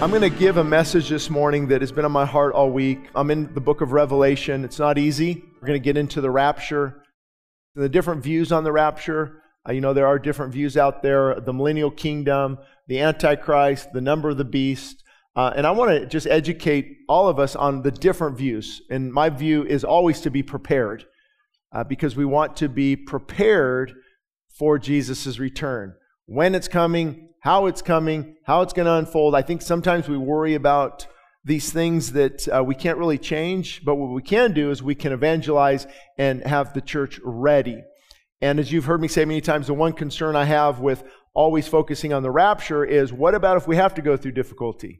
I'm going to give a message this morning that has been on my heart all week. I'm in the book of Revelation. It's not easy. We're going to get into the rapture, the different views on the rapture. Uh, you know, there are different views out there the millennial kingdom, the Antichrist, the number of the beast. Uh, and I want to just educate all of us on the different views. And my view is always to be prepared uh, because we want to be prepared for Jesus' return. When it's coming, how it's coming, how it's going to unfold. I think sometimes we worry about these things that uh, we can't really change, but what we can do is we can evangelize and have the church ready. And as you've heard me say many times, the one concern I have with always focusing on the rapture is what about if we have to go through difficulty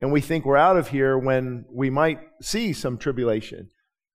and we think we're out of here when we might see some tribulation?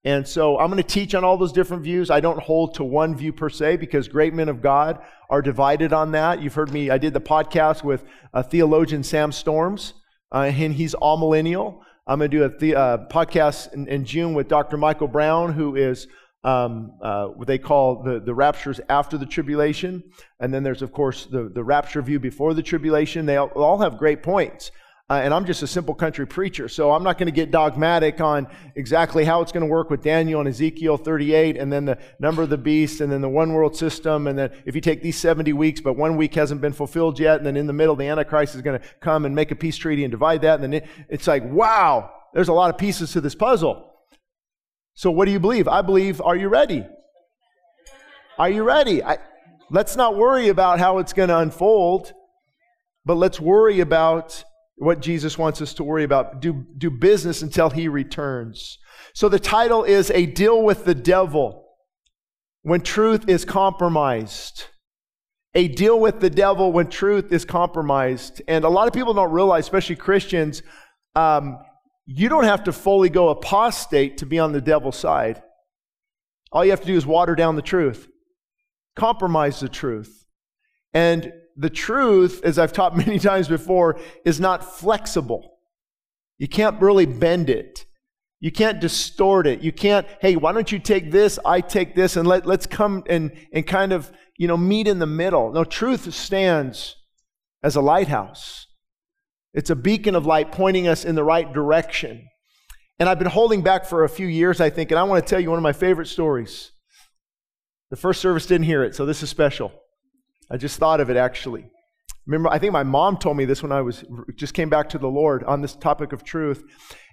And so I'm going to teach on all those different views. I don't hold to one view per se because great men of God are divided on that. You've heard me, I did the podcast with a theologian, Sam Storms, uh, and he's amillennial. I'm going to do a the, uh, podcast in, in, June with Dr. Michael Brown, who is um, uh, what they call the, the raptures after the tribulation. And then there's, of course, the, the rapture view before the tribulation. They all, all have great points. Uh, and I'm just a simple country preacher, so I'm not going to get dogmatic on exactly how it's going to work with Daniel and Ezekiel 38, and then the number of the beast, and then the one world system, and then if you take these 70 weeks, but one week hasn't been fulfilled yet, and then in the middle, the Antichrist is going to come and make a peace treaty and divide that, and then it, it's like, wow, there's a lot of pieces to this puzzle. So what do you believe? I believe, are you ready? Are you ready? I, let's not worry about how it's going to unfold, but let's worry about what Jesus wants us to worry about. Do, do business until he returns. So the title is A Deal with the Devil when truth is compromised. A deal with the devil when truth is compromised. And a lot of people don't realize, especially Christians, um, you don't have to fully go apostate to be on the devil's side. All you have to do is water down the truth, compromise the truth. And the truth, as I've taught many times before, is not flexible. You can't really bend it. You can't distort it. You can't, hey, why don't you take this, I take this, and let, let's come and, and kind of, you know, meet in the middle. No, truth stands as a lighthouse. It's a beacon of light pointing us in the right direction. And I've been holding back for a few years, I think, and I want to tell you one of my favorite stories. The first service didn't hear it, so this is special. I just thought of it actually. Remember, I think my mom told me this when I was just came back to the Lord on this topic of truth.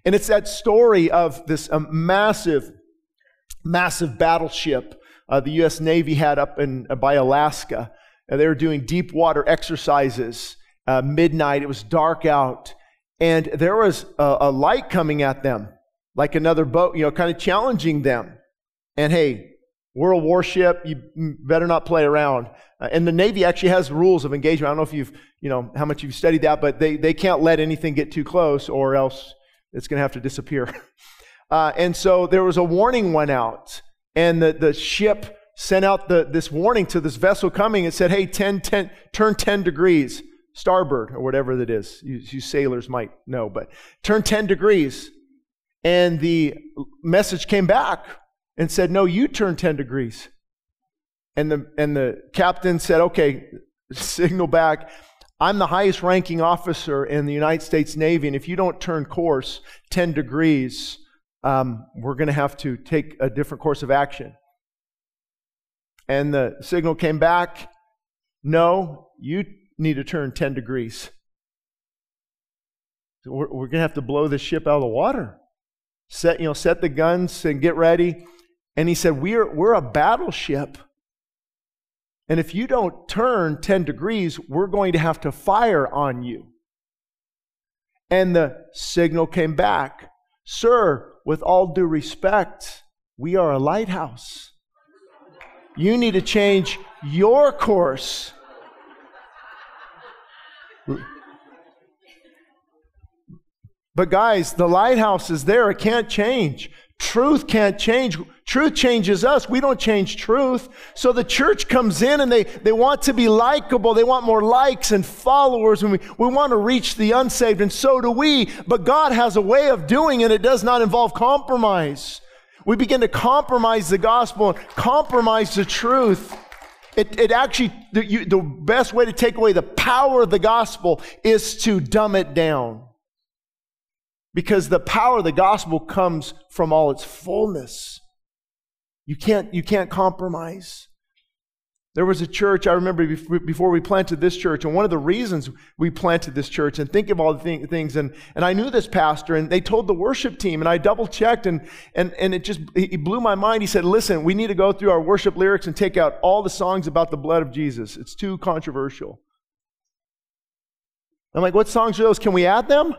And it's that story of this um, massive, massive battleship uh, the U.S. Navy had up in uh, by Alaska. And they were doing deep water exercises. Uh, midnight, it was dark out, and there was a, a light coming at them, like another boat, you know, kind of challenging them. And hey, we're a warship. You better not play around. Uh, and the Navy actually has rules of engagement. I don't know if you've, you know, how much you've studied that, but they, they can't let anything get too close or else it's going to have to disappear. Uh, and so there was a warning went out, and the, the ship sent out the, this warning to this vessel coming. It said, hey, 10, 10, turn 10 degrees, starboard, or whatever that is. You, you sailors might know, but turn 10 degrees. And the message came back and said, No, you turn 10 degrees. And the, and the captain said, Okay, signal back. I'm the highest ranking officer in the United States Navy, and if you don't turn course 10 degrees, um, we're going to have to take a different course of action. And the signal came back no, you need to turn 10 degrees. We're, we're going to have to blow this ship out of the water. Set, you know, set the guns and get ready. And he said, We're, we're a battleship. And if you don't turn 10 degrees, we're going to have to fire on you. And the signal came back Sir, with all due respect, we are a lighthouse. You need to change your course. But, guys, the lighthouse is there. It can't change. Truth can't change. Truth changes us. We don't change truth. So the church comes in and they, they want to be likable. They want more likes and followers. And we, we want to reach the unsaved, and so do we. But God has a way of doing it. It does not involve compromise. We begin to compromise the gospel and compromise the truth. It, it actually, the, you, the best way to take away the power of the gospel is to dumb it down. Because the power of the gospel comes from all its fullness. You can't, you can't compromise. There was a church, I remember before we planted this church, and one of the reasons we planted this church, and think of all the things, and, and I knew this pastor, and they told the worship team, and I double checked, and, and, and it just he blew my mind. He said, Listen, we need to go through our worship lyrics and take out all the songs about the blood of Jesus. It's too controversial. I'm like, What songs are those? Can we add them?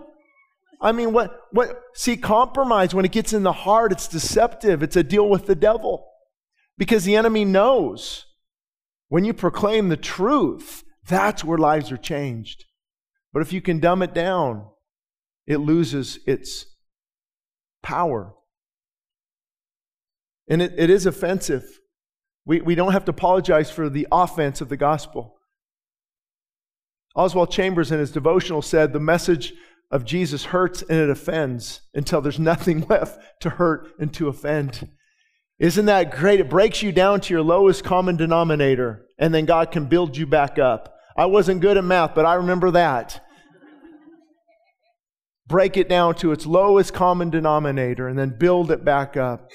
I mean, what, what, see, compromise, when it gets in the heart, it's deceptive. It's a deal with the devil because the enemy knows when you proclaim the truth, that's where lives are changed. But if you can dumb it down, it loses its power. And it, it is offensive. We, we don't have to apologize for the offense of the gospel. Oswald Chambers, in his devotional, said the message of Jesus hurts and it offends until there's nothing left to hurt and to offend. Isn't that great? It breaks you down to your lowest common denominator, and then God can build you back up. I wasn't good at math, but I remember that. Break it down to its lowest common denominator and then build it back up.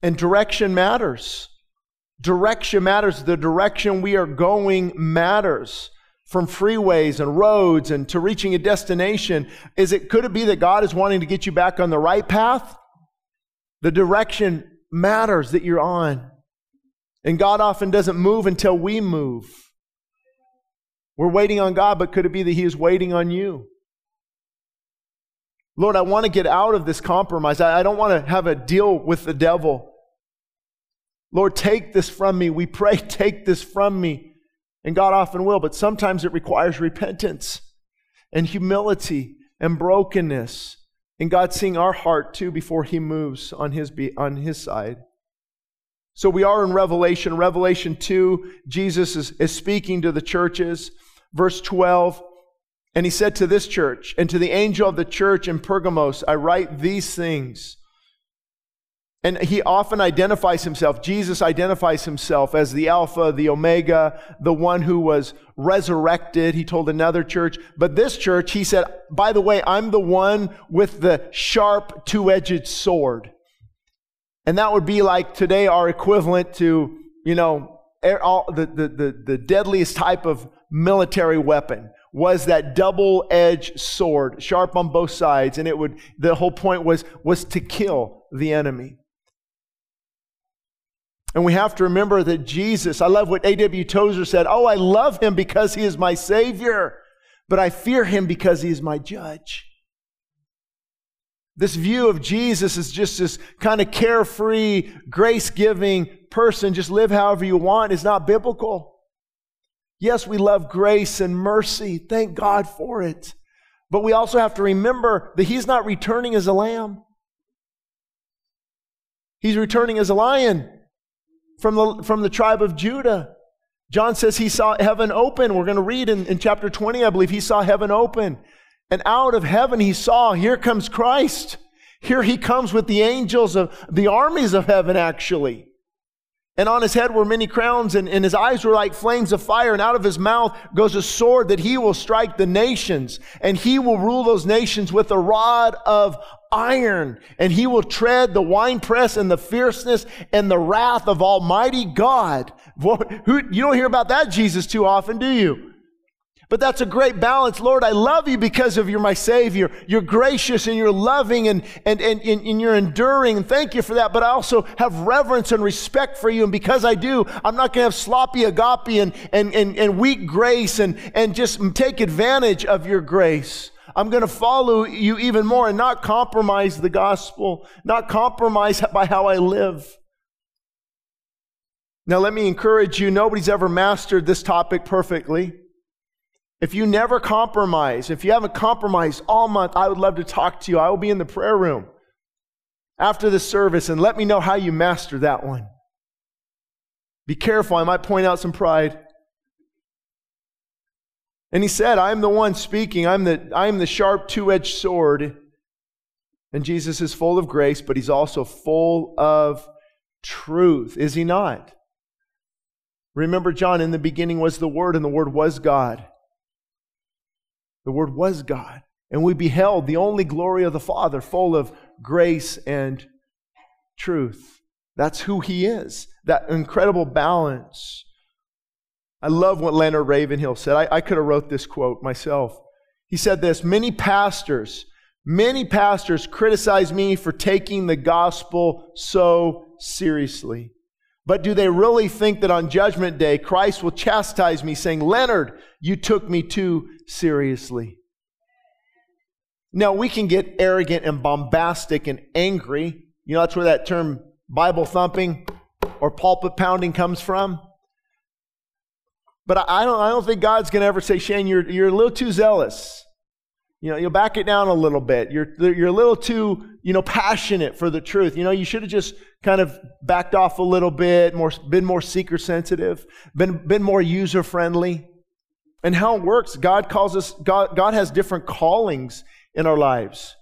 And direction matters. Direction matters. The direction we are going matters. From freeways and roads and to reaching a destination, is it could it be that God is wanting to get you back on the right path? The direction matters that you're on. And God often doesn't move until we move. We're waiting on God, but could it be that He is waiting on you? Lord, I want to get out of this compromise. I, don't want to have a deal with the devil. Lord, take this from me. We pray, take this from me. And God often will, but sometimes it requires repentance and humility and brokenness and God seeing our heart too before he moves on his, be, on his side. So we are in Revelation. Revelation 2, Jesus is, is speaking to the churches. Verse 12, and he said to this church, and to the angel of the church in Pergamos, I write these things. And he often identifies himself, Jesus identifies himself as the Alpha, the Omega, the one who was resurrected. He told another church. But this church, he said, by the way, I'm the one with the sharp two edged sword. And that would be like today our equivalent to, you know, all, the, the, the, the deadliest type of military weapon was that double-edged sword, sharp on both sides, and it would the whole point was was to kill the enemy. And we have to remember that Jesus, I love what A.W. Tozer said, Oh, I love him because he is my Savior, but I fear him because he is my judge. This view of Jesus is just this kind of carefree, grace giving person, just live however you want, is not biblical. Yes, we love grace and mercy. Thank God for it. But we also have to remember that he's not returning as a lamb, he's returning as a lion from the, from the tribe of Judah. John says he saw heaven open. We're going to read in, in chapter 20, I believe, he saw heaven open. And out of heaven he saw, here comes Christ. Here he comes with the angels of the armies of heaven, actually. And on his head were many crowns, and, and his eyes were like flames of fire, and out of his mouth goes a sword that he will strike the nations, and he will rule those nations with a rod of iron, and he will tread the winepress and the fierceness and the wrath of Almighty God. Who, you don't hear about that Jesus too often, do you? But that's a great balance. Lord, I love you because of you're my Savior. You're gracious and you're loving and, and, and, and, you're enduring. And thank you for that. But I also have reverence and respect for you. And because I do, I'm not going to have sloppy agape and, and, and, and weak grace and, and just take advantage of your grace. I'm going to follow you even more and not compromise the gospel, not compromise by how I live. Now, let me encourage you nobody's ever mastered this topic perfectly. If you never compromise, if you haven't compromised all month, I would love to talk to you. I will be in the prayer room after the service and let me know how you master that one. Be careful, I might point out some pride. And he said, I'm the one speaking. I'm the, I'm the sharp two edged sword. And Jesus is full of grace, but he's also full of truth, is he not? Remember, John, in the beginning was the Word, and the Word was God. The Word was God. And we beheld the only glory of the Father, full of grace and truth. That's who He is, that incredible balance. I love what Leonard Ravenhill said. I, I could have wrote this quote myself. He said this Many pastors, many pastors criticize me for taking the gospel so seriously. But do they really think that on Judgment Day, Christ will chastise me, saying, Leonard, you took me too seriously? Now, we can get arrogant and bombastic and angry. You know, that's where that term Bible thumping or pulpit pounding comes from. But I don't, I don't think God's going to ever say, Shane, you're, you're a little too zealous. You know, you'll back it down a little bit. You're, you're a little too, you know, passionate for the truth. You know, you should have just kind of backed off a little bit, more, been more seeker sensitive, been, been more user friendly. And how it works, God calls us, God, God has different callings in our lives.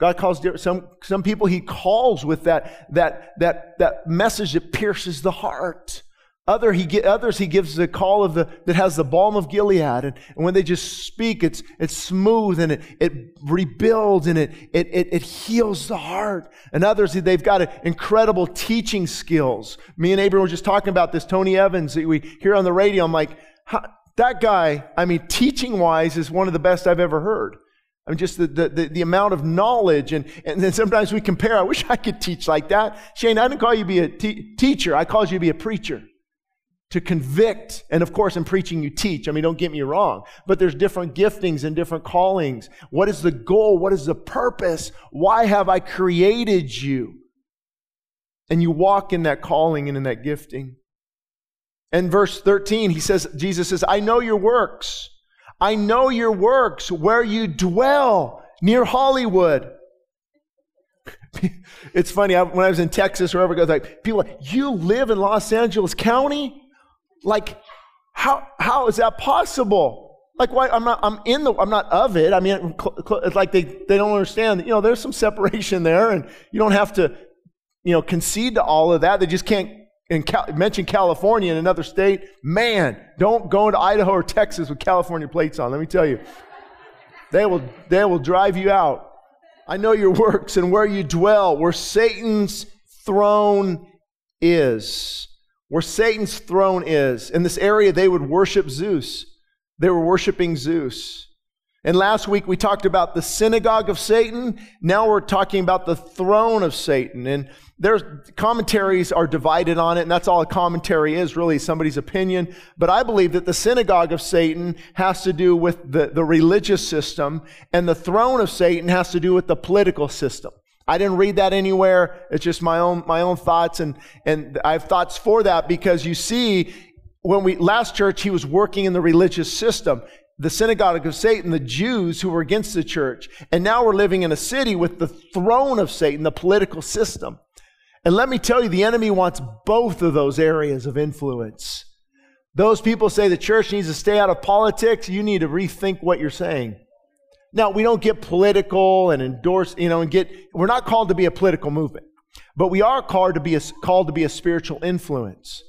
God calls some, some people, He calls with that, that, that, that message that pierces the heart. Other, he, others he gives the call of the that has the balm of Gilead, and, and when they just speak, it's it's smooth and it, it rebuilds and it, it it it heals the heart. And others they've got incredible teaching skills. Me and Abraham were just talking about this. Tony Evans we hear on the radio. I'm like, that guy. I mean, teaching wise, is one of the best I've ever heard. I mean, just the, the, the, amount of knowledge. And, and then sometimes we compare. I wish I could teach like that. Shane, I didn't call you to be a te- teacher. I called you to be a preacher to convict. And of course, in preaching, you teach. I mean, don't get me wrong, but there's different giftings and different callings. What is the goal? What is the purpose? Why have I created you? And you walk in that calling and in that gifting. And verse 13, he says, Jesus says, I know your works. I know your works where you dwell near Hollywood. it's funny, when I was in Texas or wherever, like, people like, you live in Los Angeles County? Like, how, how is that possible? Like, why? I'm not, I'm in the, I'm not of it. I mean, it's like they, they don't understand, you know, there's some separation there and you don't have to, you know, concede to all of that. They just can't in Cal- mention California in another state. Man, don't go into Idaho or Texas with California plates on. Let me tell you, they will, they will drive you out. I know your works and where you dwell, where Satan's throne is where Satan's throne is. In this area, they would worship Zeus. They were worshiping Zeus. And last week we talked about the synagogue of Satan. Now we're talking about the throne of Satan. And there's commentaries are divided on it, and that's all a commentary is, really somebody's opinion. But I believe that the synagogue of Satan has to do with the, the religious system, and the throne of Satan has to do with the political system. I didn't read that anywhere. It's just my own, my own thoughts. And, and I have thoughts for that because you see, when we, last church, he was working in the religious system. The synagogue of Satan, the Jews who were against the church. And now we're living in a city with the throne of Satan, the political system. And let me tell you, the enemy wants both of those areas of influence. Those people say the church needs to stay out of politics. You need to rethink what you're saying. Now, we don't get political and endorse, you know, and get, we're not called to be a political movement, but we are called to be a, called to be a spiritual influence.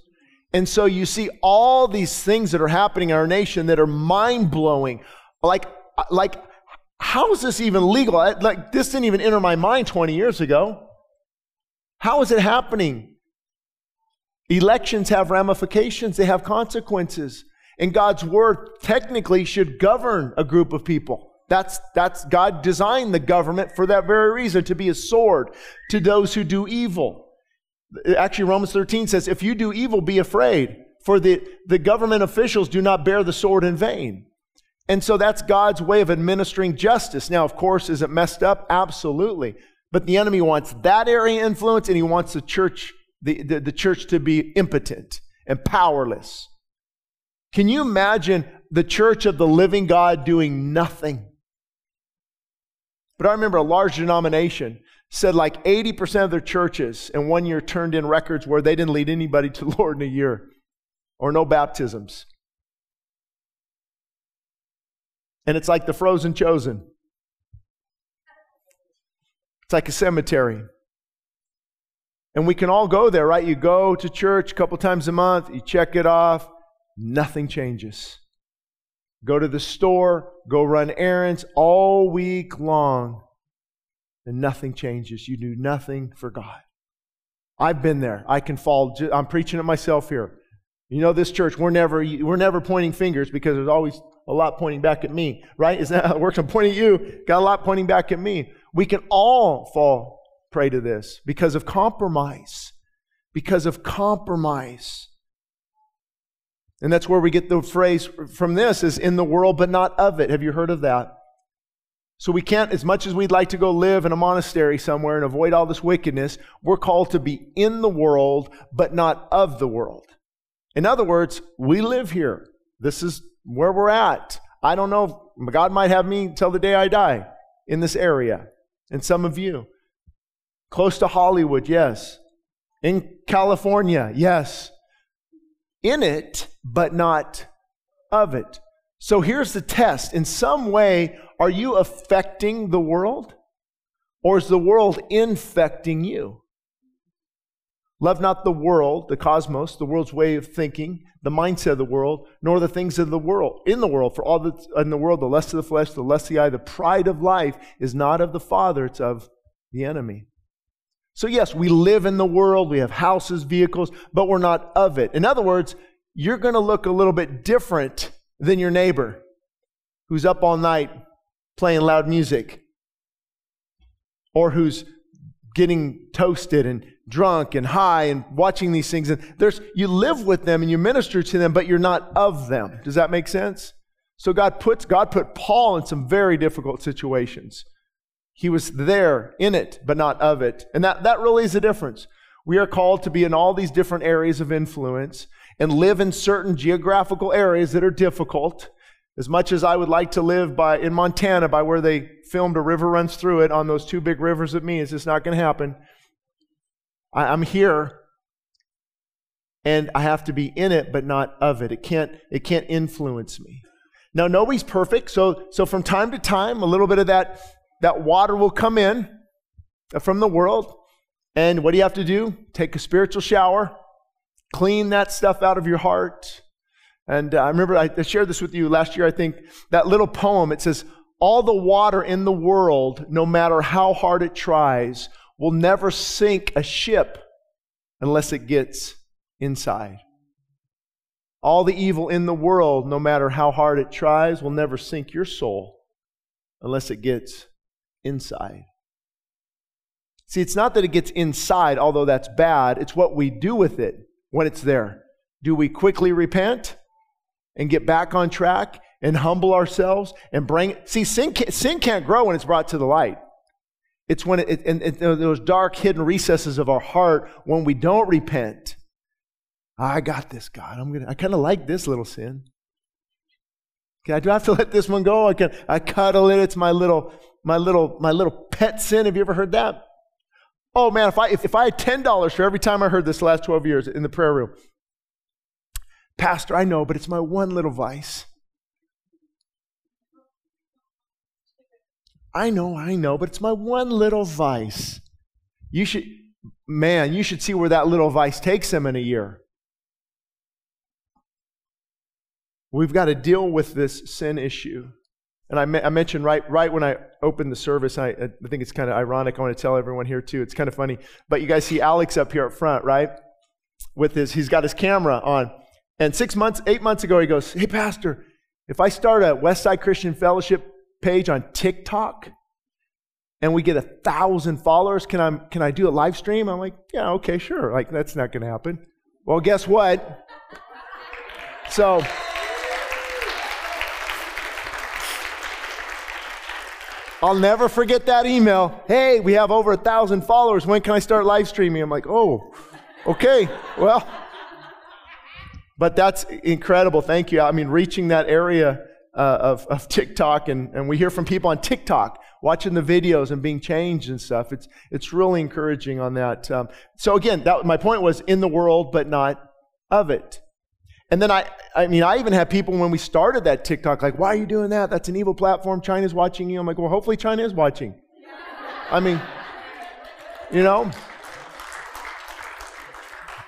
And so you see all these things that are happening in our nation that are mind blowing. Like, like, how is this even legal? Like, this didn't even enter my mind 20 years ago. How is it happening? Elections have ramifications, they have consequences. And God's word technically should govern a group of people. That's, that's God designed the government for that very reason to be a sword to those who do evil. Actually, Romans 13 says, if you do evil, be afraid, for the, the government officials do not bear the sword in vain. And so that's God's way of administering justice. Now, of course, is it messed up? Absolutely. But the enemy wants that area influence and he wants the church, the, the, the church to be impotent and powerless. Can you imagine the church of the living God doing nothing? But I remember a large denomination said like 80% of their churches in one year turned in records where they didn't lead anybody to the Lord in a year or no baptisms. And it's like the frozen chosen. It's like a cemetery. And we can all go there, right? You go to church a couple times a month, you check it off, nothing changes. go to the store, go run errands all week long, and nothing changes. You do nothing for God. I've been there. I can fall. I'm preaching it myself here. You know, this church, we're never, we're never pointing fingers because there's always a lot pointing back at me, right? Is that how it works? I'm pointing at you, got a lot pointing back at me. We can all fall prey to this because of compromise. Because of compromise. And that's where we get the phrase from this is in the world, but not of it. Have you heard of that? So we can't, as much as we'd like to go live in a monastery somewhere and avoid all this wickedness, we're called to be in the world, but not of the world. In other words, we live here. This is where we're at. I don't know. God might have me till the day I die in this area. And some of you. Close to Hollywood, yes. In California, yes. In it, but not of it. So here's the test. In some way, are you affecting the world? Or is the world infecting you? Love not the world, the cosmos, the world's way of thinking, the mindset of the world, nor the things of the world, in the world. For all that's in the world, the lust of the flesh, the lust of the eye, the pride of life is not of the Father, it's of the enemy. So, yes, we live in the world, we have houses, vehicles, but we're not of it. In other words, you're going to look a little bit different than your neighbor who's up all night playing loud music or who's getting toasted and drunk and high and watching these things. And there's, you live with them and you minister to them, but you're not of them. Does that make sense? So God puts, God put Paul in some very difficult situations. He was there in it, but not of it. And that, that really is the difference. We are called to be in all these different areas of influence and live in certain geographical areas that are difficult. As much as I would like to live by, in Montana by where they filmed a river runs through it on those two big rivers at me, it's just not going to happen. I, I'm here and I have to be in it, but not of it. It can't, it can't influence me. Now, nobody's perfect, so, so from time to time, a little bit of that, that water will come in from the world. And what do you have to do? Take a spiritual shower, clean that stuff out of your heart. And uh, I remember I, I shared this with you last year, I think, that little poem. It says, All the water in the world, no matter how hard it tries, will never sink a ship unless it gets inside. All the evil in the world, no matter how hard it tries, will never sink your soul unless it gets inside. See, it's not that it gets inside, although that's bad. It's what we do with it when it's there. Do we quickly repent and get back on track and humble ourselves and bring See, sin, can, sin can't grow when it's brought to the light. It's when it, in those dark hidden recesses of our heart when we don't repent. I got this, God. I'm gonna. I kind of like this little sin. Okay, I do have to let this one go. I can. I cuddle it. It's my little, my little, my little pet sin. Have you ever heard that? Oh man, if I if, if I had ten dollars for every time I heard this last twelve years in the prayer room, Pastor, I know, but it's my one little vice. I know, I know, but it's my one little vice. You should, man, you should see where that little vice takes him in a year. We've got to deal with this sin issue. And I, I mentioned right, right when I opened the service, I, I think it's kind of ironic. I want to tell everyone here too. It's kind of funny. But you guys see Alex up here up front, right? With his, he's got his camera on. And six months, eight months ago, he goes, Hey, Pastor, if I start a Westside Christian Fellowship page on TikTok and we get a thousand followers, can I, can I do a live stream? I'm like, yeah, okay, sure. Like, that's not going to happen. Well, guess what? So, I'll never forget that email. Hey, we have over a thousand followers. When can I start live streaming? I'm like, oh, okay, well, but that's incredible. Thank you. I mean, reaching that area uh, of, of TikTok, and, and we hear from people on TikTok watching the videos and being changed and stuff. It's, it's really encouraging on that. Um, so, again, that, my point was in the world, but not of it. And then I, I mean, I even had people when we started that TikTok, like, why are you doing that? That's an evil platform. China's watching you. I'm like, well, hopefully China is watching. I mean, you know,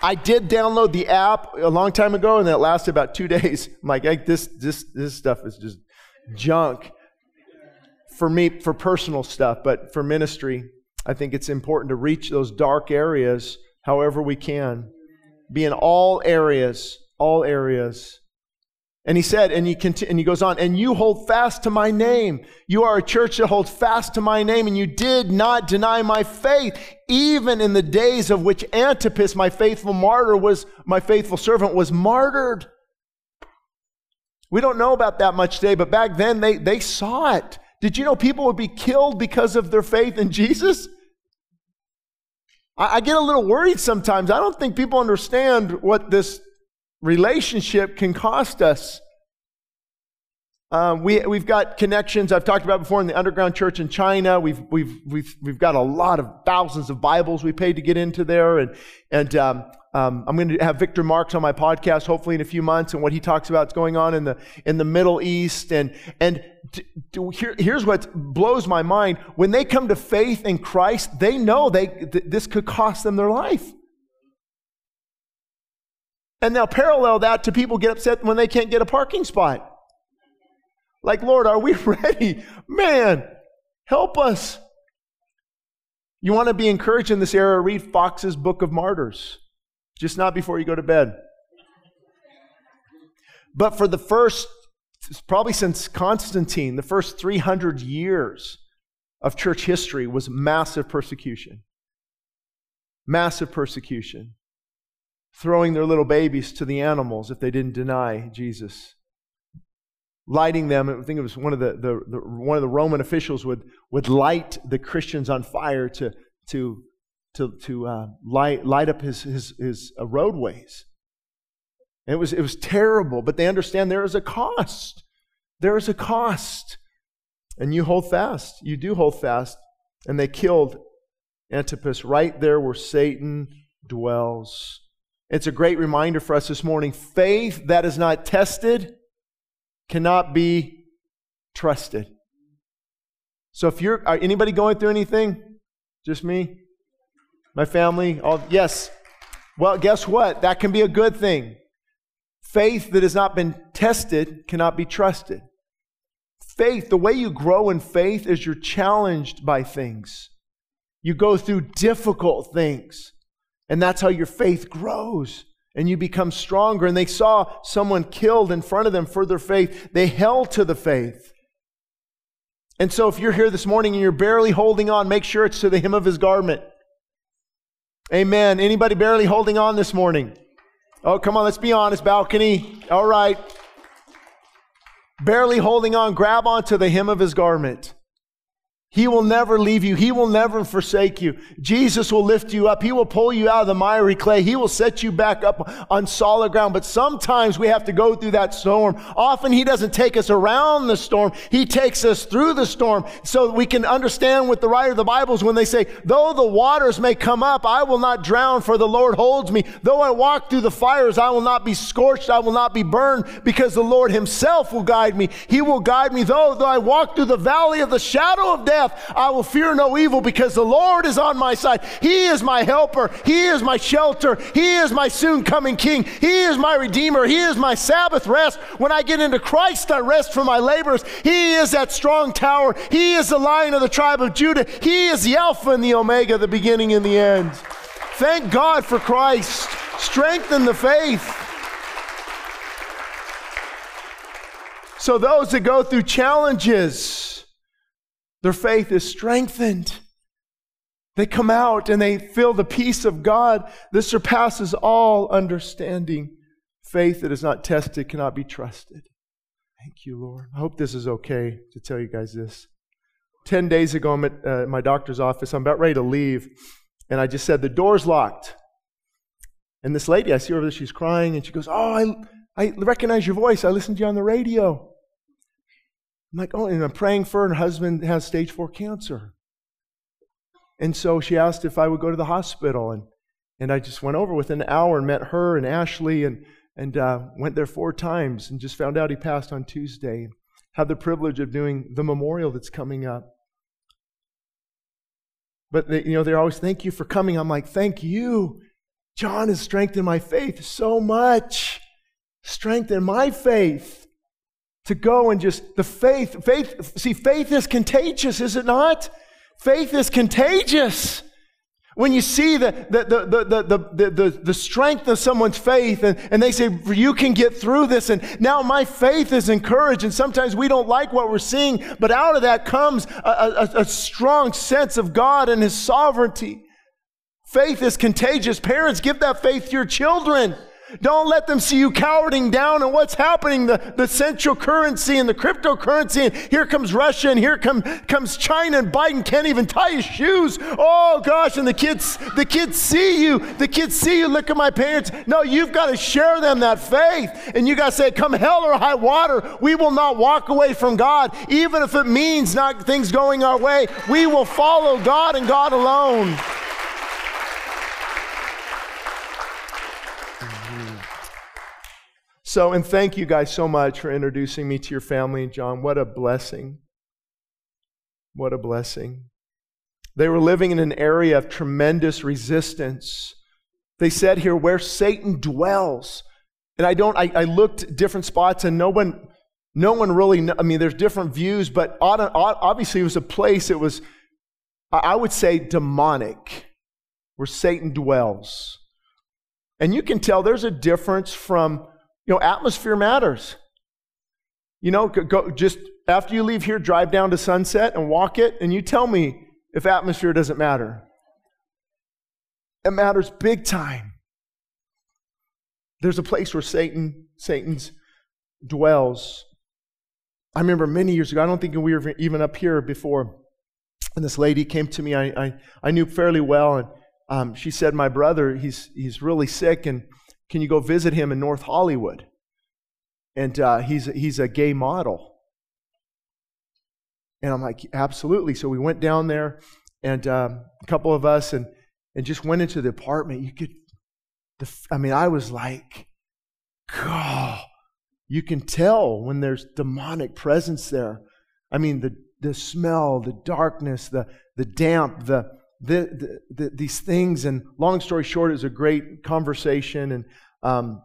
I did download the app a long time ago, and that lasted about two days. I'm like, this, this, this stuff is just junk for me, for personal stuff, but for ministry, I think it's important to reach those dark areas however we can. Be in all areas, all areas. And he said, and he, conti- and he goes on, and you hold fast to my name. You are a church that holds fast to my name, and you did not deny my faith, even in the days of which Antipas, my faithful martyr, was my faithful servant, was martyred. We don't know about that much today, but back then they, they saw it. Did you know people would be killed because of their faith in Jesus? I, I get a little worried sometimes. I don't think people understand what this relationship can cost us. Um, we, we've got connections I've talked about before in the underground church in China. We've, we've, we've, we've got a lot of thousands of Bibles we paid to get into there. And, and um, um, I'm going to have Victor Marx on my podcast hopefully in a few months, and what he talks about is going on in the in the Middle East. And and here, here's what blows my mind: when they come to faith in Christ, they know they th- this could cost them their life. And now parallel that to people get upset when they can't get a parking spot. Like, Lord, are we ready? Man, help us. You want to be encouraged in this era? Read Fox's Book of Martyrs just not before you go to bed. But for the first, probably since Constantine, the first 300 years of church history was massive persecution. Massive persecution. Throwing their little babies to the animals if they didn't deny Jesus. Lighting them, I think it was one of the, the, the one of the Roman officials would, would light the Christians on fire to, to to, to uh, light, light up his, his, his uh, roadways. It was, it was terrible, but they understand there is a cost. There is a cost. And you hold fast. You do hold fast. And they killed Antipas right there where Satan dwells. It's a great reminder for us this morning. Faith that is not tested cannot be trusted. So if you're anybody going through anything? Just me? My family, all, yes. Well, guess what? That can be a good thing. Faith that has not been tested cannot be trusted. Faith, the way you grow in faith is you're challenged by things. You go through difficult things. And that's how your faith grows and you become stronger. And they saw someone killed in front of them for their faith. They held to the faith. And so if you're here this morning and you're barely holding on, make sure it's to the hem of his garment. Amen. Anybody barely holding on this morning? Oh, come on, let's be honest. Balcony. All right. Barely holding on, grab onto the hem of his garment. He will never leave you. He will never forsake you. Jesus will lift you up. He will pull you out of the miry clay. He will set you back up on solid ground. But sometimes we have to go through that storm. Often He doesn't take us around the storm. He takes us through the storm so we can understand what the writer of the Bible is when they say, though the waters may come up, I will not drown for the Lord holds me. Though I walk through the fires, I will not be scorched. I will not be burned because the Lord himself will guide me. He will guide me. Though, though I walk through the valley of the shadow of death, death, I will fear no evil because the Lord is on my side. He is my helper. He is my shelter. He is my soon coming king. He is my redeemer. He is my Sabbath rest. When I get into Christ, I rest from my labors. He is that strong tower. He is the lion of the tribe of Judah. He is the Alpha and the Omega, the beginning and the end. Thank God for Christ. Strengthen the faith. So, those that go through challenges, their faith is strengthened. They come out and they feel the peace of God that surpasses all understanding. Faith that is not tested cannot be trusted. Thank you, Lord. I hope this is okay to tell you guys this. Ten days ago, I'm at uh, my doctor's office. I'm about ready to leave. And I just said, The door's locked. And this lady, I see over there, she's crying, and she goes, Oh, I, I recognize your voice. I listened to you on the radio. I'm like, oh, and I'm praying for her, and her husband has stage four cancer. And so she asked if I would go to the hospital. And, and I just went over within an hour and met her and Ashley and, and uh, went there four times and just found out he passed on Tuesday. Had the privilege of doing the memorial that's coming up. But they, you know, they're always, thank you for coming. I'm like, thank you. John has strengthened my faith so much. Strengthened my faith to go and just the faith, faith, see, faith is contagious, is it not? Faith is contagious. When you see the, the, the, the, the, the, the, strength of someone's faith and, and they say, you can get through this, and now my faith is encouraged, and sometimes we don't like what we're seeing, but out of that comes a, a, a strong sense of God and His sovereignty. Faith is contagious. Parents, give that faith to your children. Don't let them see you cowering down and what's happening, the, the central currency and the cryptocurrency. And here comes Russia and here come, comes China and Biden can't even tie his shoes. Oh gosh, and the kids, the kids see you. The kids see you. Look at my parents. No, you've got to share them that faith. And you got to say, come hell or high water, we will not walk away from God. Even if it means not things going our way, we will follow God and God alone. So, and thank you guys so much for introducing me to your family. John, what a blessing. What a blessing. They were living in an area of tremendous resistance. They said here where Satan dwells. And I don't, I, I looked different spots and no one, no one really, I mean, there's different views, but obviously it was a place, it was, I would say, demonic, where Satan dwells. And you can tell there's a difference from you know, atmosphere matters. You know, go, just after you leave here, drive down to Sunset and walk it, and you tell me if atmosphere doesn't matter. It matters big time. There's a place where Satan, Satan's dwells. I remember many years ago, I don't think we were even up here before, and this lady came to me I, I, I knew fairly well, and um, she said, My brother, he's, he's really sick, and can you go visit him in North Hollywood? And uh, he's, he's a gay model. And I'm like, absolutely. So we went down there, and um, a couple of us, and, and just went into the apartment. You could, the, I mean, I was like, God, you can tell when there's demonic presence there. I mean, the, the smell, the darkness, the, the damp, the, the, the, these things. And long story short, it was a great conversation. And um,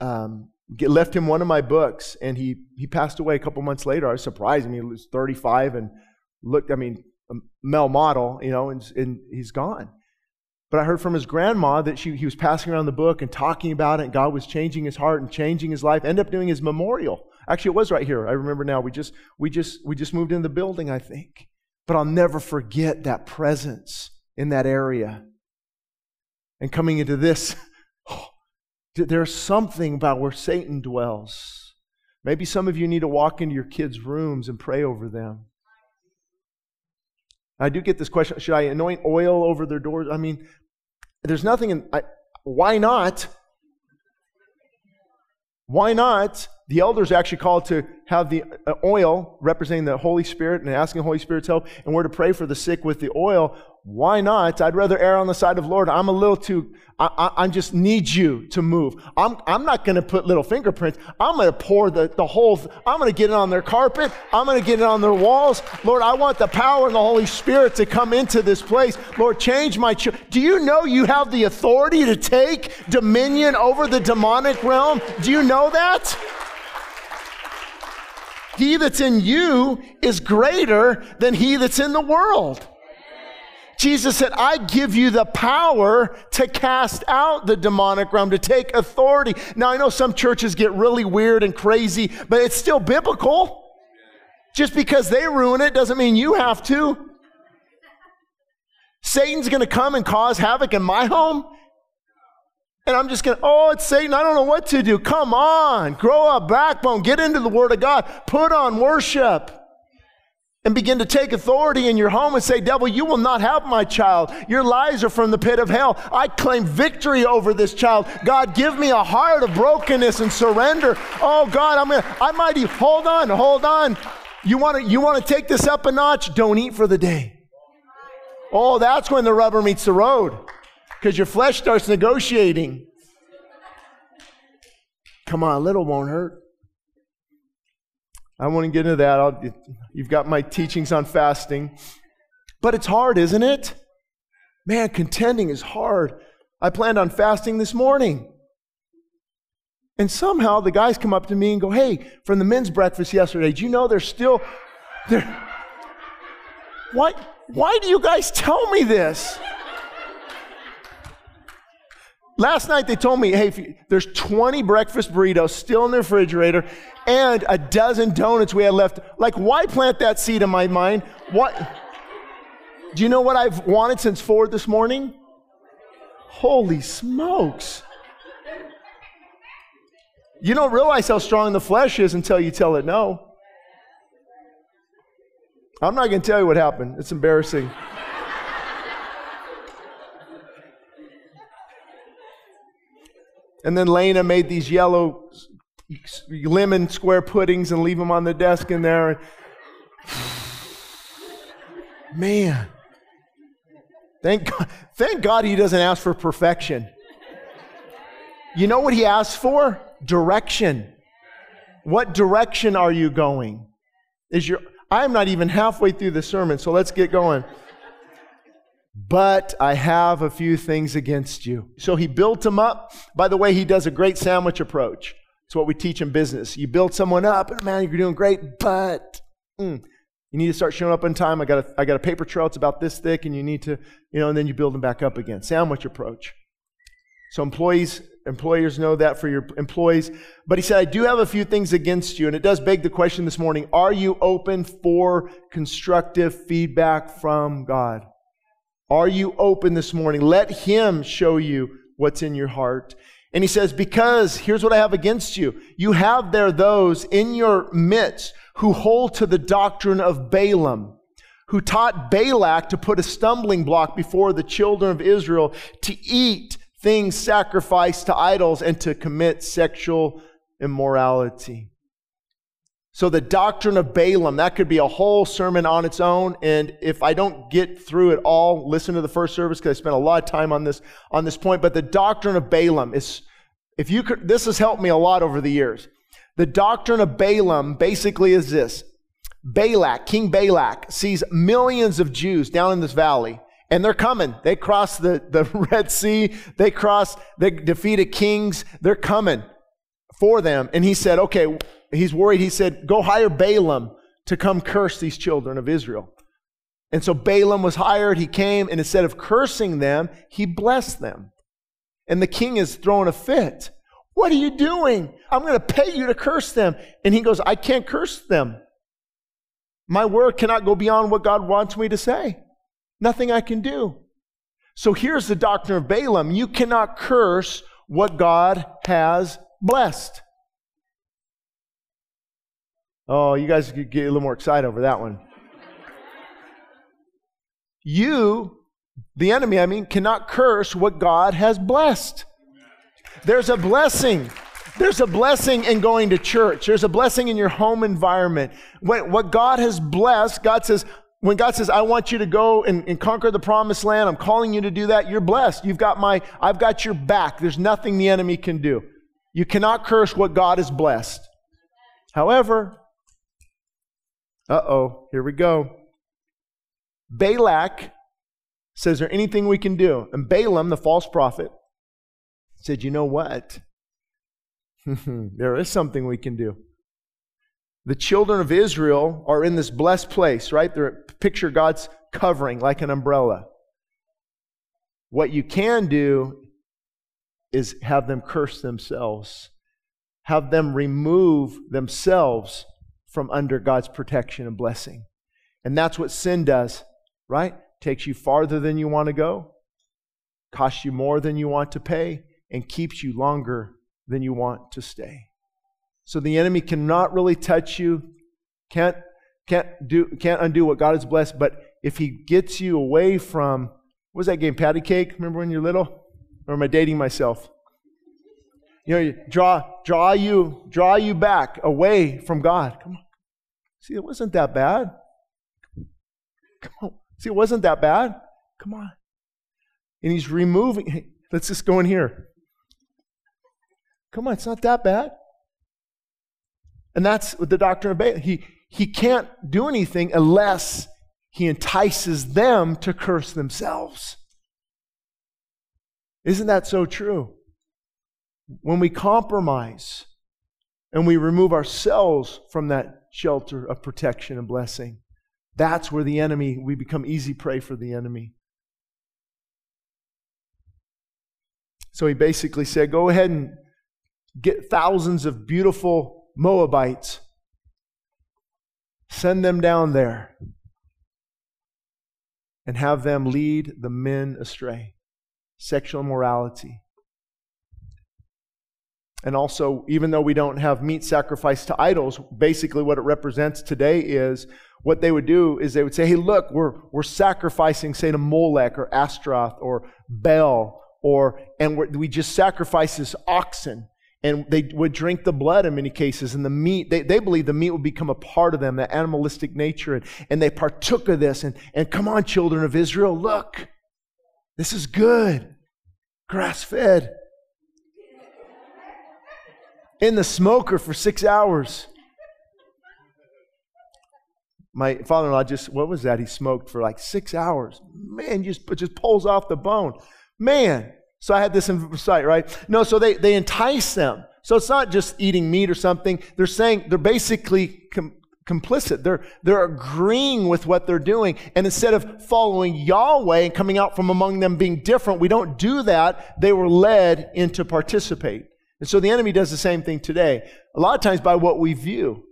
um, get, left him one of my books, and he, he passed away a couple months later. I was surprised. I mean, he was 35 and looked, I mean, male model, you know, and, and he's gone. But I heard from his grandma that she, he was passing around the book and talking about it, and God was changing his heart and changing his life. Ended up doing his memorial. Actually, it was right here. I remember now. We just we just we just moved in the building, I think. But I'll never forget that presence in that area. And coming into this, oh, there's something about where Satan dwells. Maybe some of you need to walk into your kids' rooms and pray over them. I do get this question should I anoint oil over their doors? I mean, there's nothing in. I, why not? Why not? The elders actually called to have the uh, oil representing the Holy Spirit and asking the Holy Spirit's help, and we're to pray for the sick with the oil. Why not? I'd rather err on the side of Lord. I'm a little too, I, I, I just need you to move. I'm, I'm not going to put little fingerprints. I'm going to pour the, the whole, I'm going to get it on their carpet. I'm going to get it on their walls. Lord, I want the power and the Holy Spirit to come into this place. Lord, change my, ch- do you know you have the authority to take dominion over the demonic realm? Do you know that? He that's in you is greater than he that's in the world. Jesus said, I give you the power to cast out the demonic realm, to take authority. Now, I know some churches get really weird and crazy, but it's still biblical. Just because they ruin it doesn't mean you have to. Satan's going to come and cause havoc in my home. And I'm just going oh, it's Satan. I don't know what to do. Come on. Grow a backbone. Get into the Word of God. Put on worship and begin to take authority in your home and say, Devil, you will not have my child. Your lies are from the pit of hell. I claim victory over this child. God, give me a heart of brokenness and surrender. Oh, God, I'm gonna, I might even, hold on, hold on. You want to you want to take this up a notch? Don't eat for the day. Oh, that's when the rubber meets the road because your flesh starts negotiating. Come on, a little won't hurt. I won't get into that. I'll, you've got my teachings on fasting. But it's hard, isn't it? Man, contending is hard. I planned on fasting this morning. And somehow the guys come up to me and go, Hey, from the men's breakfast yesterday, do you know they're still, they're, why, why do you guys tell me this? Last night they told me, hey, there's 20 breakfast burritos still in the refrigerator and a dozen donuts we had left. Like, why plant that seed in my mind? What? Do you know what I've wanted since four this morning? Holy smokes. You don't realize how strong the flesh is until you tell it no. I'm not going to tell you what happened. It's embarrassing. And then Lena made these yellow lemon square puddings and leave them on the desk in there. Man. Thank God, thank God he doesn't ask for perfection. You know what he asks for? Direction. What direction are you going? Is your I'm not even halfway through the sermon, so let's get going. But I have a few things against you. So he built him up. By the way, he does a great sandwich approach. It's what we teach in business. You build someone up, and man, you're doing great, but mm, you need to start showing up on time. I got a, I got a paper trail. It's about this thick, and you need to, you know, and then you build them back up again. Sandwich approach. So employees, employers know that for your employees. But he said, I do have a few things against you. And it does beg the question this morning, are you open for constructive feedback from God? Are you open this morning? Let him show you what's in your heart. And he says, because here's what I have against you. You have there those in your midst who hold to the doctrine of Balaam who taught Balak to put a stumbling block before the children of Israel to eat things sacrificed to idols and to commit sexual immorality. So the doctrine of Balaam, that could be a whole sermon on its own. And if I don't get through it all, listen to the first service because I spent a lot of time on this, on this point. But the doctrine of Balaam is, if you could, this has helped me a lot over the years. The doctrine of Balaam basically is this. Balak, King Balak, sees millions of Jews down in this valley and they're coming. They cross the, the Red Sea. They cross, they defeated kings. They're coming for them. And he said, okay, he's worried. He said, go hire Balaam to come curse these children of Israel. And so Balaam was hired. He came, and instead of cursing them, he blessed them. And the king is throwing a fit. What are you doing? I'm going to pay you to curse them. And he goes, I can't curse them. My word cannot go beyond what God wants me to say. Nothing I can do. So here's the doctrine of Balaam you cannot curse what God has blessed. Oh, you guys could get a little more excited over that one. You, the enemy, I mean, cannot curse what God has blessed. There's a blessing. There's a blessing in going to church. There's a blessing in your home environment. what God has blessed, God says, when God says, I want you to go and, and, conquer the promised land, I'm calling you to do that, you're blessed. You've got my, I've got your back. There's nothing the enemy can do. You cannot curse what God has blessed. However, uh oh, here we go. Balak says, Is there anything we can do? And Balaam, the false prophet, said, You know what? there is something we can do the children of Israel are in this blessed place, right? They're picture God's covering like an umbrella. What you can do is have them curse themselves, have them remove themselves from under God's protection and blessing. And that's what sin does, right? Takes you farther than you want to go, costs you more than you want to pay, and keeps you longer than you want to stay. So the enemy cannot really touch you, can't, can't, do, can't undo what God has blessed. But if he gets you away from, what was that game, patty cake? Remember when you're little? Or am I dating myself? You know, draw, draw you, draw you back away from God. Come on. See, it wasn't that bad. Come on. See, it wasn't that bad. Come on. And he's removing. Let's just go in here. Come on, it's not that bad. And that's with the doctrine of Balaam. He, he can't do anything unless he entices them to curse themselves. Isn't that so true? When we compromise and we remove ourselves from that shelter of protection and blessing, that's where the enemy, we become easy prey for the enemy. So he basically said, Go ahead and get thousands of beautiful Moabites, send them down there, and have them lead the men astray. Sexual immorality. And also, even though we don't have meat sacrificed to idols, basically what it represents today is what they would do is they would say, hey, look, we're, we're sacrificing, say, to Molech or Astaroth or Baal, or, and we just sacrifice this oxen. And they would drink the blood in many cases, and the meat, they, they believe the meat would become a part of them, that animalistic nature. And, and they partook of this. And, and come on, children of Israel, look, this is good. Grass fed. In the smoker for six hours. My father in law just, what was that? He smoked for like six hours. Man, just, just pulls off the bone. Man. So I had this in sight, right? No, so they, they entice them. So it's not just eating meat or something. They're saying, they're basically com- complicit. They're, they're agreeing with what they're doing. And instead of following Yahweh and coming out from among them being different, we don't do that. They were led into participate. And so the enemy does the same thing today. A lot of times by what we view.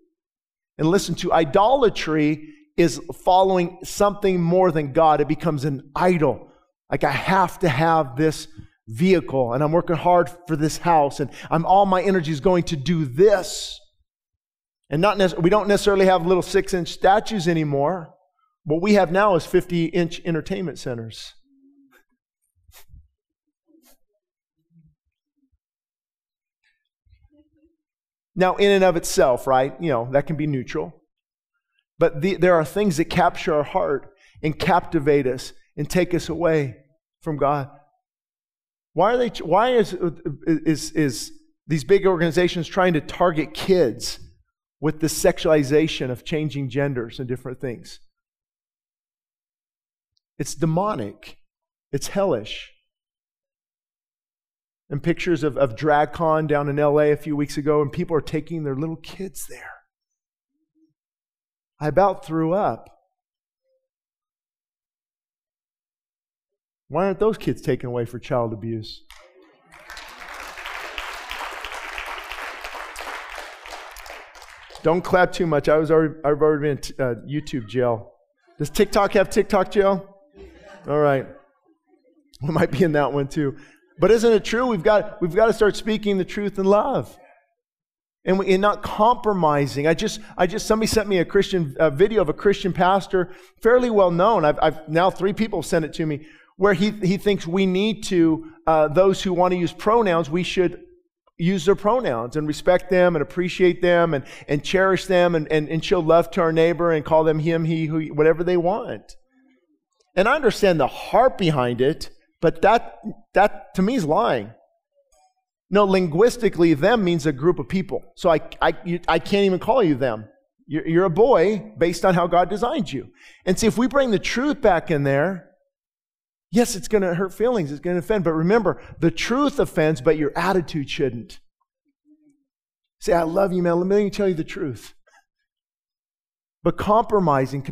And listen to idolatry is following something more than God. It becomes an idol. Like I have to have this vehicle and I'm working hard for this house and I'm all my energy is going to do this. And not we don't necessarily have little six inch statues anymore. What we have now is 50 inch entertainment centers. Now, in and of itself, right? You know, that can be neutral. But the, there are things that capture our heart and captivate us and take us away from God. Why are they? Why is is is these big organizations trying to target kids with the sexualization of changing genders and different things? It's demonic. It's hellish and pictures of, of DragCon down in LA a few weeks ago, and people are taking their little kids there. I about threw up. Why aren't those kids taken away for child abuse? Don't clap too much. I was already, I've already been in uh, YouTube jail. Does TikTok have TikTok jail? All right. We might be in that one too. But isn't it true? We've got, we've got to start speaking the truth in love. And, we, and not compromising. I just, I just, somebody sent me a Christian a video of a Christian pastor, fairly well known. I've, I've now three people sent it to me, where he, he thinks we need to, uh, those who want to use pronouns, we should use their pronouns and respect them and appreciate them and, and cherish them and, and, and show love to our neighbor and call them him, he, who, whatever they want. And I understand the heart behind it, but that, that to me is lying. No, linguistically, them means a group of people. So I, I, you, I can't even call you them. You're, you're a boy based on how God designed you. And see, if we bring the truth back in there, yes, it's going to hurt feelings, it's going to offend. But remember, the truth offends, but your attitude shouldn't. Say, I love you, man. Let me tell you the truth but compromising,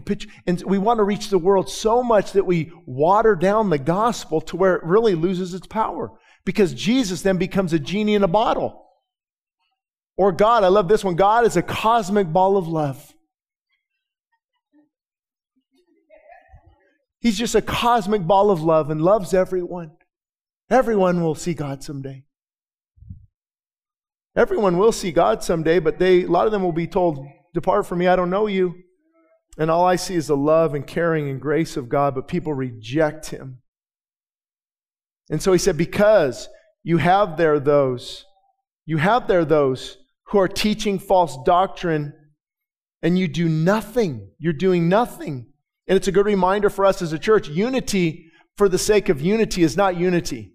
and we want to reach the world so much that we water down the gospel to where it really loses its power. Because Jesus then becomes a genie in a bottle. Or God, I love this one. God is a cosmic ball of love. He's just a cosmic ball of love and loves everyone. Everyone will see God someday. Everyone will see God someday, but they a lot of them will be told, Depart from me, I don't know you. And all I see is the love and caring and grace of God, but people reject him. And so he said, Because you have there those, you have there those who are teaching false doctrine, and you do nothing. You're doing nothing. And it's a good reminder for us as a church unity for the sake of unity is not unity.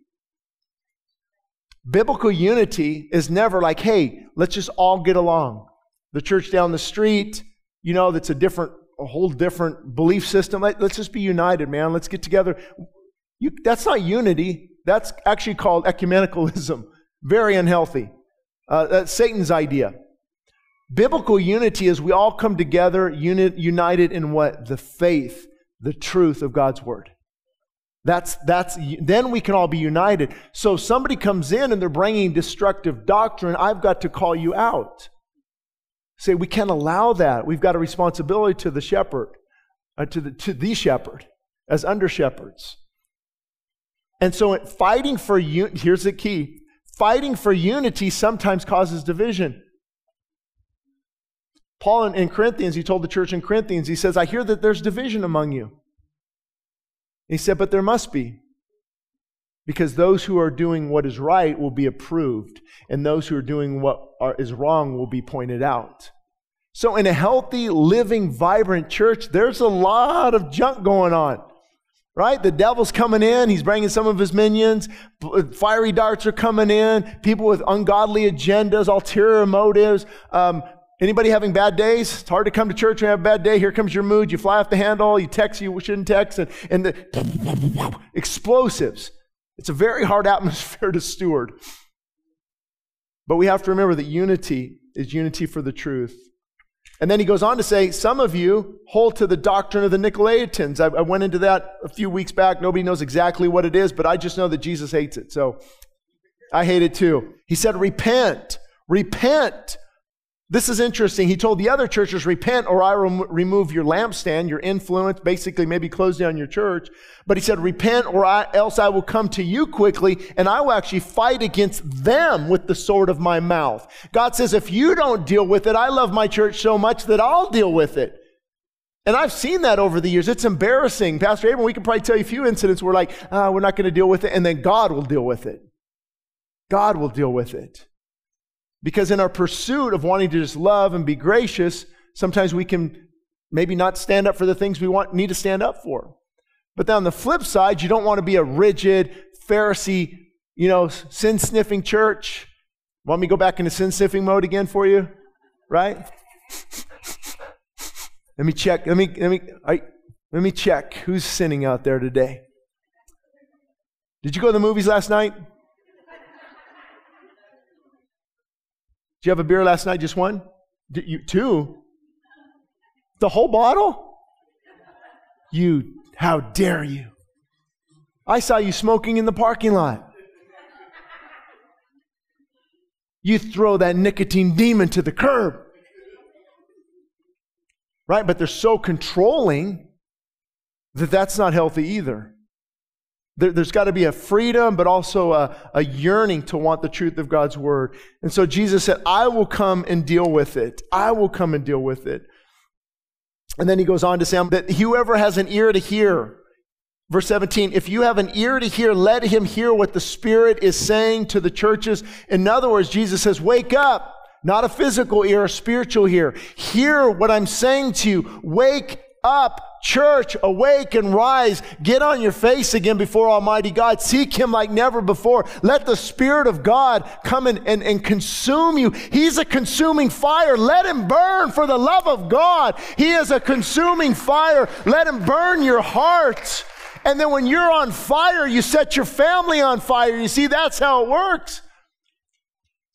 Biblical unity is never like, hey, let's just all get along. The church down the street, you know, that's a different a whole different belief system. Let, us just be united, man. Let's get together. You, that's not unity. That's actually called ecumenicalism. Very unhealthy. Uh, that's Satan's idea. Biblical unity is we all come together uni- united in what? The faith, the truth of God's word. That's, that's, then we can all be united. So if somebody comes in and they're bringing destructive doctrine, I've got to call you out. Say, we can't allow that. We've got a responsibility to the shepherd, uh, to, the, to the shepherd, as under shepherds. And so fighting for, un- here's the key fighting for unity sometimes causes division. Paul in, in Corinthians, he told the church in Corinthians, he says, I hear that there's division among you. He said, But there must be. Because those who are doing what is right will be approved, and those who are doing what are, is wrong will be pointed out. So, in a healthy, living, vibrant church, there's a lot of junk going on, right? The devil's coming in, he's bringing some of his minions, fiery darts are coming in, people with ungodly agendas, ulterior motives, um, Anybody having bad days? It's hard to come to church and have a bad day. Here comes your mood. You fly off the handle. You text you shouldn't text, and, and the explosives. It's a very hard atmosphere to steward. But we have to remember that unity is unity for the truth. And then he goes on to say, Some of you hold to the doctrine of the Nicolaitans. I, I went into that a few weeks back. Nobody knows exactly what it is, but I just know that Jesus hates it. So I hate it too. He said, Repent, repent this is interesting. He told the other churches, repent or I will remove your lampstand, your influence, basically maybe close down your church. But he said, repent or I, else I will come to you quickly and I will actually fight against them with the sword of my mouth. God says, if you don't deal with it, I love my church so much that I'll deal with it. And I've seen that over the years. It's embarrassing. Pastor Abram, we can probably tell you a few incidents where like, ah, we're not going to deal with it. And then God will deal with it. God will deal with it. Because in our pursuit of wanting to just love and be gracious, sometimes we can maybe not stand up for the things we want need to stand up for. But then on the flip side, you don't want to be a rigid Pharisee, you know, sin sniffing church. Want me to go back into sin sniffing mode again for you? Right? let me check. Let me let me I, let me check who's sinning out there today. Did you go to the movies last night? Did you have a beer last night? Just one? Did you two? The whole bottle? You, how dare you? I saw you smoking in the parking lot. You throw that nicotine demon to the curb. Right? But they're so controlling that that's not healthy either. There, has got to be a freedom, but also a, a yearning to want the truth of God's word. And so Jesus said, I will come and deal with it. I will come and deal with it. And then he goes on to say that whoever has an ear to hear, verse 17, if you have an ear to hear, let him hear what the Spirit is saying to the churches. In other words, Jesus says, wake up. Not a physical ear, a spiritual ear. Hear what I'm saying to you. Wake up, church, awake and rise. Get on your face again before Almighty God. Seek Him like never before. Let the Spirit of God come and, and, and consume you. He's a consuming fire. Let Him burn for the love of God. He is a consuming fire. Let Him burn your heart. And then when you're on fire, you set your family on fire. You see, that's how it works.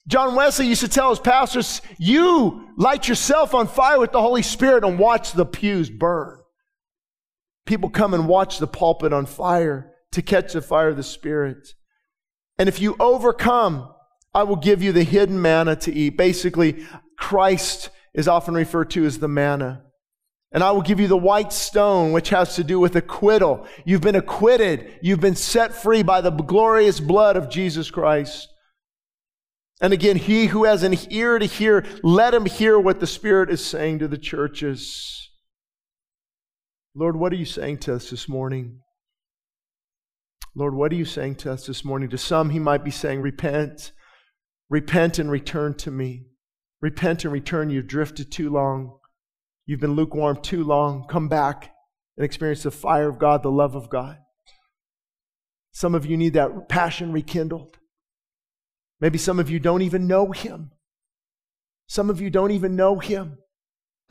John Wesley used to tell his pastors, You light yourself on fire with the Holy Spirit and watch the pews burn. People come and watch the pulpit on fire to catch the fire of the Spirit. And if you overcome, I will give you the hidden manna to eat. Basically, Christ is often referred to as the manna. And I will give you the white stone, which has to do with acquittal. You've been acquitted. You've been set free by the glorious blood of Jesus Christ. And again, he who has an ear to hear, let him hear what the Spirit is saying to the churches. Lord, what are you saying to us this morning? Lord, what are you saying to us this morning? To some, he might be saying, Repent, repent and return to me. Repent and return. You've drifted too long. You've been lukewarm too long. Come back and experience the fire of God, the love of God. Some of you need that passion rekindled. Maybe some of you don't even know him. Some of you don't even know him.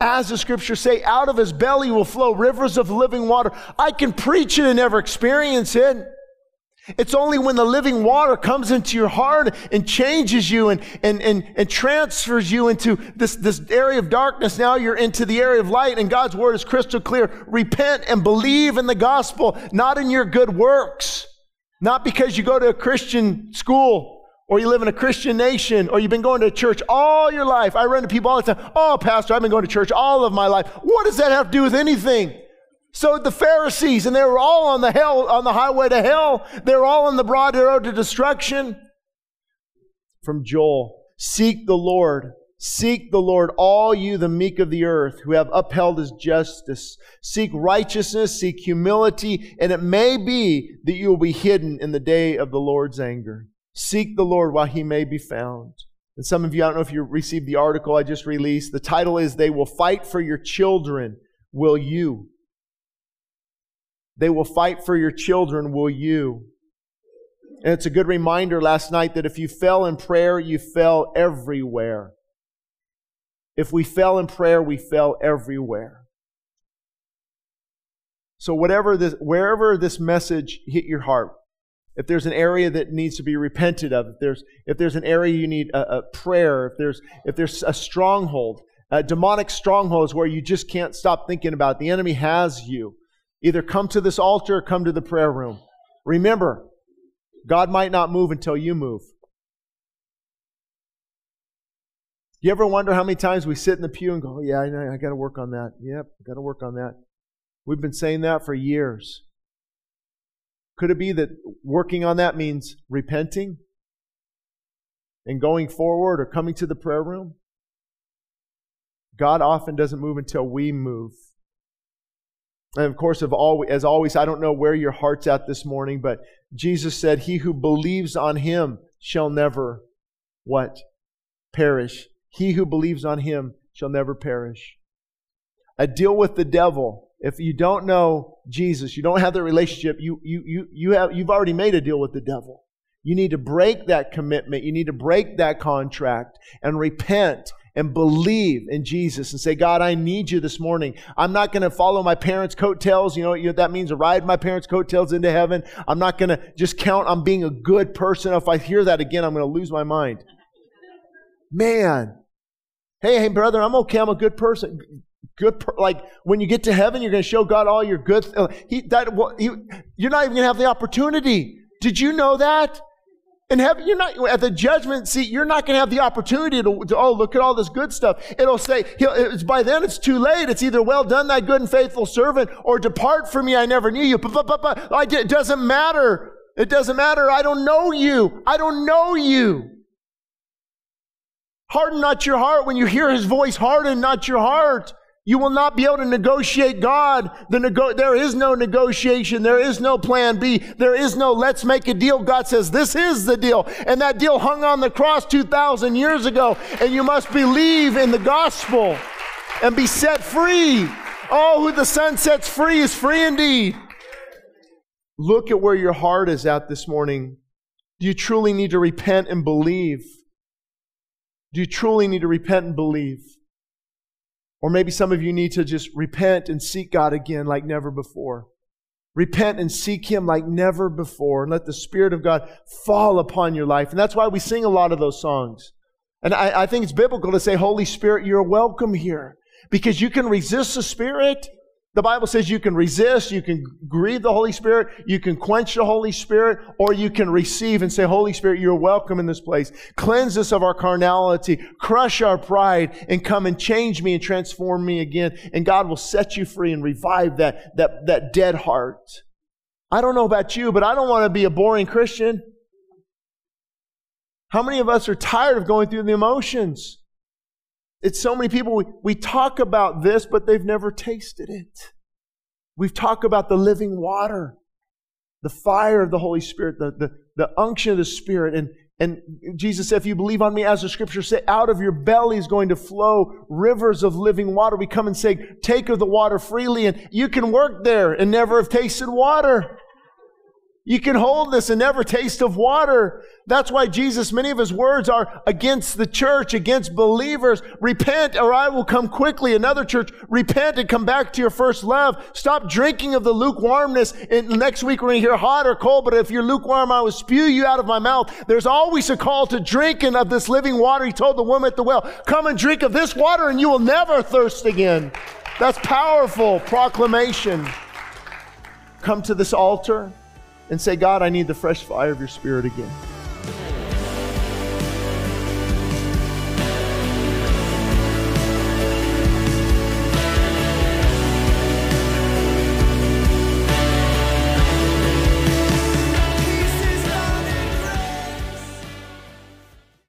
As the scriptures say, out of his belly will flow rivers of living water. I can preach it and never experience it. It's only when the living water comes into your heart and changes you and, and, and, and transfers you into this, this area of darkness. Now you're into the area of light and God's word is crystal clear. Repent and believe in the gospel, not in your good works. Not because you go to a Christian school or you live in a Christian nation or you've been going to church all your life. I run to people all the time. Oh, pastor, I've been going to church all of my life. What does that have to do with anything? So the Pharisees, and they were all on the hell, on the highway to hell. They're all on the broad road to destruction. From Joel, seek the Lord. Seek the Lord, all you, the meek of the earth, who have upheld his justice. Seek righteousness, seek humility, and it may be that you will be hidden in the day of the Lord's anger. Seek the Lord while he may be found. And some of you, I don't know if you received the article I just released. The title is They Will Fight for Your Children. Will you? They will fight for your children, will you? And it's a good reminder last night that if you fell in prayer, you fell everywhere. If we fell in prayer, we fell everywhere. So whatever this, wherever this message hit your heart, if there's an area that needs to be repented of, if there's, if there's an area you need a, a prayer, if there's, if there's a stronghold, a demonic strongholds where you just can't stop thinking about, it, the enemy has you. Either come to this altar or come to the prayer room. Remember, God might not move until you move. You ever wonder how many times we sit in the pew and go, oh, yeah, I, I got to work on that. Yep, got to work on that. We've been saying that for years. Could it be that working on that means repenting and going forward or coming to the prayer room? God often doesn't move until we move. And of course, as always, I don't know where your heart's at this morning, but Jesus said, He who believes on him shall never what? Perish. He who believes on him shall never perish. A deal with the devil. If you don't know Jesus, you don't have the relationship, you, you, you, you have, you've already made a deal with the devil. You need to break that commitment. You need to break that contract and repent and believe in Jesus and say, God, I need you this morning. I'm not going to follow my parents' coattails. You know what that means? Ride my parents' coattails into heaven. I'm not going to just count on being a good person. If I hear that again, I'm going to lose my mind. Man. Hey, hey, brother, I'm okay. I'm a good person. Good, like when you get to heaven, you're going to show God all your good. Th- he, that, he, you're not even going to have the opportunity. Did you know that? In heaven, you're not, at the judgment seat, you're not going to have the opportunity to, to, oh, look at all this good stuff. It'll say, it's, by then it's too late. It's either well done, thy good and faithful servant, or depart from me, I never knew you. But it doesn't matter. It doesn't matter. I don't know you. I don't know you. Harden not your heart. When you hear his voice, harden not your heart. You will not be able to negotiate God. The nego- there is no negotiation. There is no plan B. There is no let's make a deal. God says this is the deal. And that deal hung on the cross 2,000 years ago. And you must believe in the gospel and be set free. Oh, who the Son sets free is free indeed. Look at where your heart is at this morning. Do you truly need to repent and believe? Do you truly need to repent and believe? Or maybe some of you need to just repent and seek God again like never before. Repent and seek Him like never before and let the Spirit of God fall upon your life. And that's why we sing a lot of those songs. And I, I think it's biblical to say, Holy Spirit, you're welcome here because you can resist the Spirit the Bible says you can resist, you can grieve the Holy Spirit, you can quench the Holy Spirit, or you can receive and say, Holy Spirit, you're welcome in this place. Cleanse us of our carnality, crush our pride, and come and change me and transform me again. And God will set you free and revive that, that, that dead heart. I don't know about you, but I don't want to be a boring Christian. How many of us are tired of going through the emotions? It's so many people, we, we talk about this, but they've never tasted it. We've talked about the living water, the fire of the Holy Spirit, the, the, the unction of the Spirit. And, and Jesus said, if you believe on me, as the scripture say, out of your belly is going to flow rivers of living water. We come and say, take of the water freely, and you can work there and never have tasted water. You can hold this and never taste of water. That's why Jesus, many of his words are against the church, against believers. Repent or I will come quickly. Another church, repent and come back to your first love. Stop drinking of the lukewarmness. And next week we're going to hear hot or cold, but if you're lukewarm, I will spew you out of my mouth. There's always a call to drinking of this living water. He told the woman at the well, come and drink of this water and you will never thirst again. That's powerful proclamation. Come to this altar and say, God, I need the fresh fire of your spirit again.